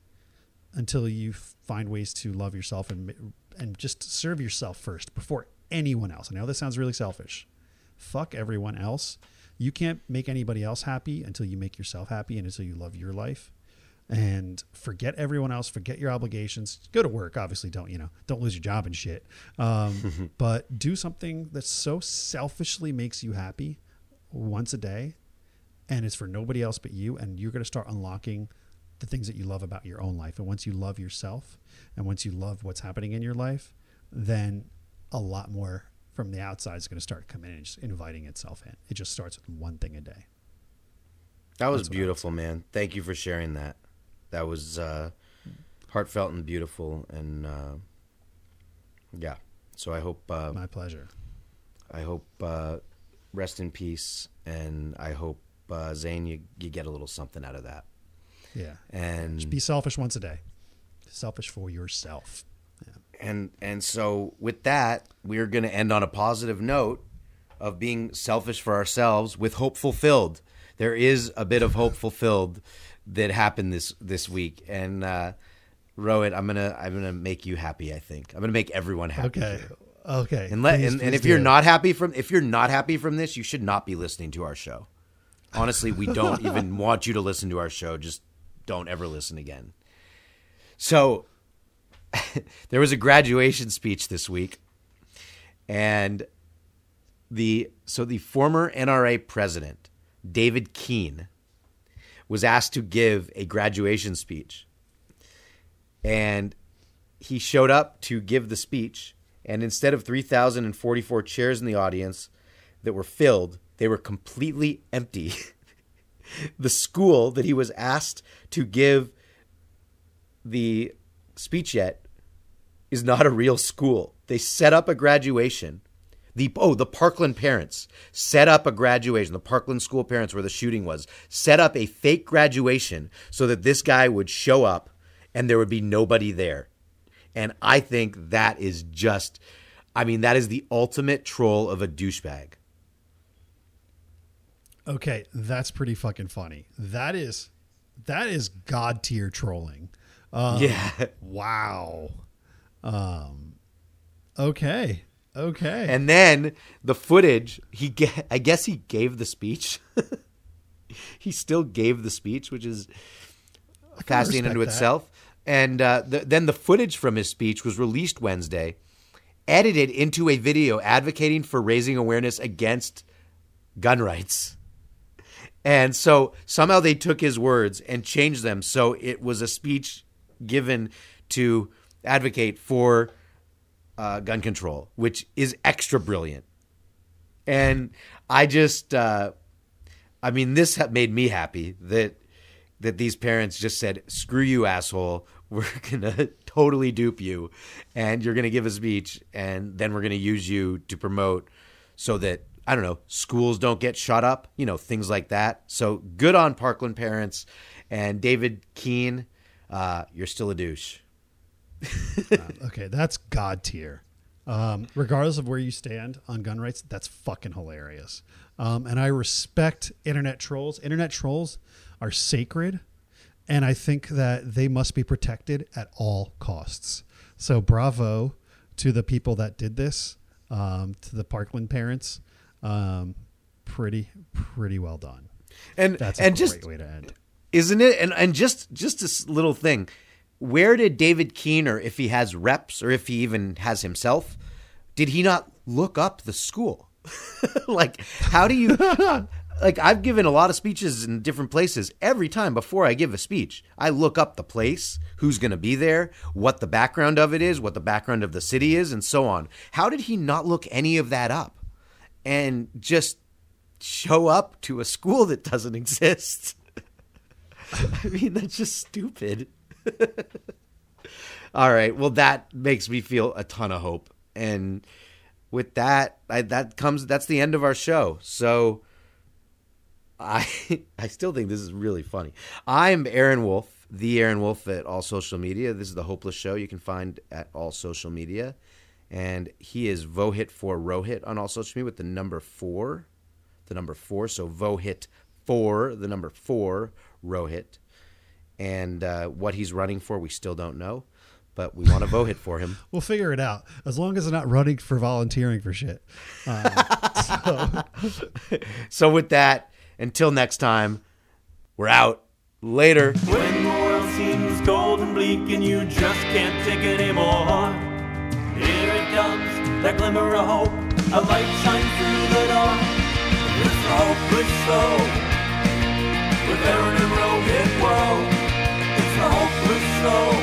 until you find ways to love yourself and and just serve yourself first before anyone else. I know this sounds really selfish. Fuck everyone else. You can't make anybody else happy until you make yourself happy and until you love your life. And forget everyone else. Forget your obligations. Go to work. Obviously, don't you know? Don't lose your job and shit. Um, but do something that so selfishly makes you happy once a day and it's for nobody else but you and you're going to start unlocking the things that you love about your own life and once you love yourself and once you love what's happening in your life then a lot more from the outside is going to start coming in and just inviting itself in. It just starts with one thing a day. That was beautiful man. Thank you for sharing that. That was uh, heartfelt and beautiful and uh, yeah. So i hope uh, my pleasure. I hope uh, rest in peace, and I hope uh, Zane you you get a little something out of that. Yeah, and Just be selfish once a day. Selfish for yourself. And and so with that, we're going to end on a positive note of being selfish for ourselves with hope fulfilled. There is a bit of hope fulfilled that happened this this week, and uh, Rohit, I'm gonna I'm gonna make you happy. I think I'm gonna make everyone happy. Okay. Here. Okay. And let please, and, please and if you're not happy from if you're not happy from this, you should not be listening to our show. Honestly, we don't even want you to listen to our show. Just don't ever listen again. So there was a graduation speech this week and the so the former NRA president, David Keene, was asked to give a graduation speech. And he showed up to give the speech and instead of 3,044 chairs in the audience that were filled, they were completely empty. the school that he was asked to give the speech at is not a real school. They set up a graduation. The oh, the Parkland parents set up a graduation. The Parkland school parents where the shooting was set up a fake graduation so that this guy would show up and there would be nobody there. And I think that is just, I mean, that is the ultimate troll of a douchebag. Okay, that's pretty fucking funny. That is, that is god tier trolling. Um, yeah. Wow. Um. Okay. Okay. And then the footage, he get, I guess he gave the speech. he still gave the speech, which is fascinating unto itself. And uh, the, then the footage from his speech was released Wednesday, edited into a video advocating for raising awareness against gun rights. And so somehow they took his words and changed them so it was a speech given to advocate for uh, gun control, which is extra brilliant. And I just, uh, I mean, this made me happy that that these parents just said, "Screw you, asshole! We're gonna totally dupe you, and you're gonna give a speech, and then we're gonna use you to promote, so that I don't know, schools don't get shut up, you know, things like that. So good on Parkland parents, and David Keene, uh, you're still a douche. uh, okay, that's god tier. Um, regardless of where you stand on gun rights, that's fucking hilarious. Um, and I respect internet trolls. Internet trolls are sacred, and I think that they must be protected at all costs. So bravo to the people that did this, um, to the Parkland parents. Um, pretty pretty well done. And That's a and great just way to end. Isn't it? And and just just this little thing. Where did David Keener, if he has reps or if he even has himself, did he not look up the school? like, how do you? like, I've given a lot of speeches in different places. Every time before I give a speech, I look up the place, who's going to be there, what the background of it is, what the background of the city is, and so on. How did he not look any of that up and just show up to a school that doesn't exist? I mean, that's just stupid. All right. Well, that makes me feel a ton of hope. And with that, I, that comes. That's the end of our show. So, I I still think this is really funny. I'm Aaron Wolf, the Aaron Wolf at all social media. This is the Hopeless Show. You can find at all social media, and he is Vohit for Rohit on all social media with the number four, the number four. So Vohit four, the number four Rohit and uh, what he's running for, we still don't know, but we want to vote it for him. We'll figure it out as long as they're not running for volunteering for shit. Um, so, So with that, until next time, we're out. Later. When the world seems cold and bleak and you just can't take it anymore, here it comes, that glimmer of hope. A light shines through the door. It's hopeless show but they're an. It's hopeless they're.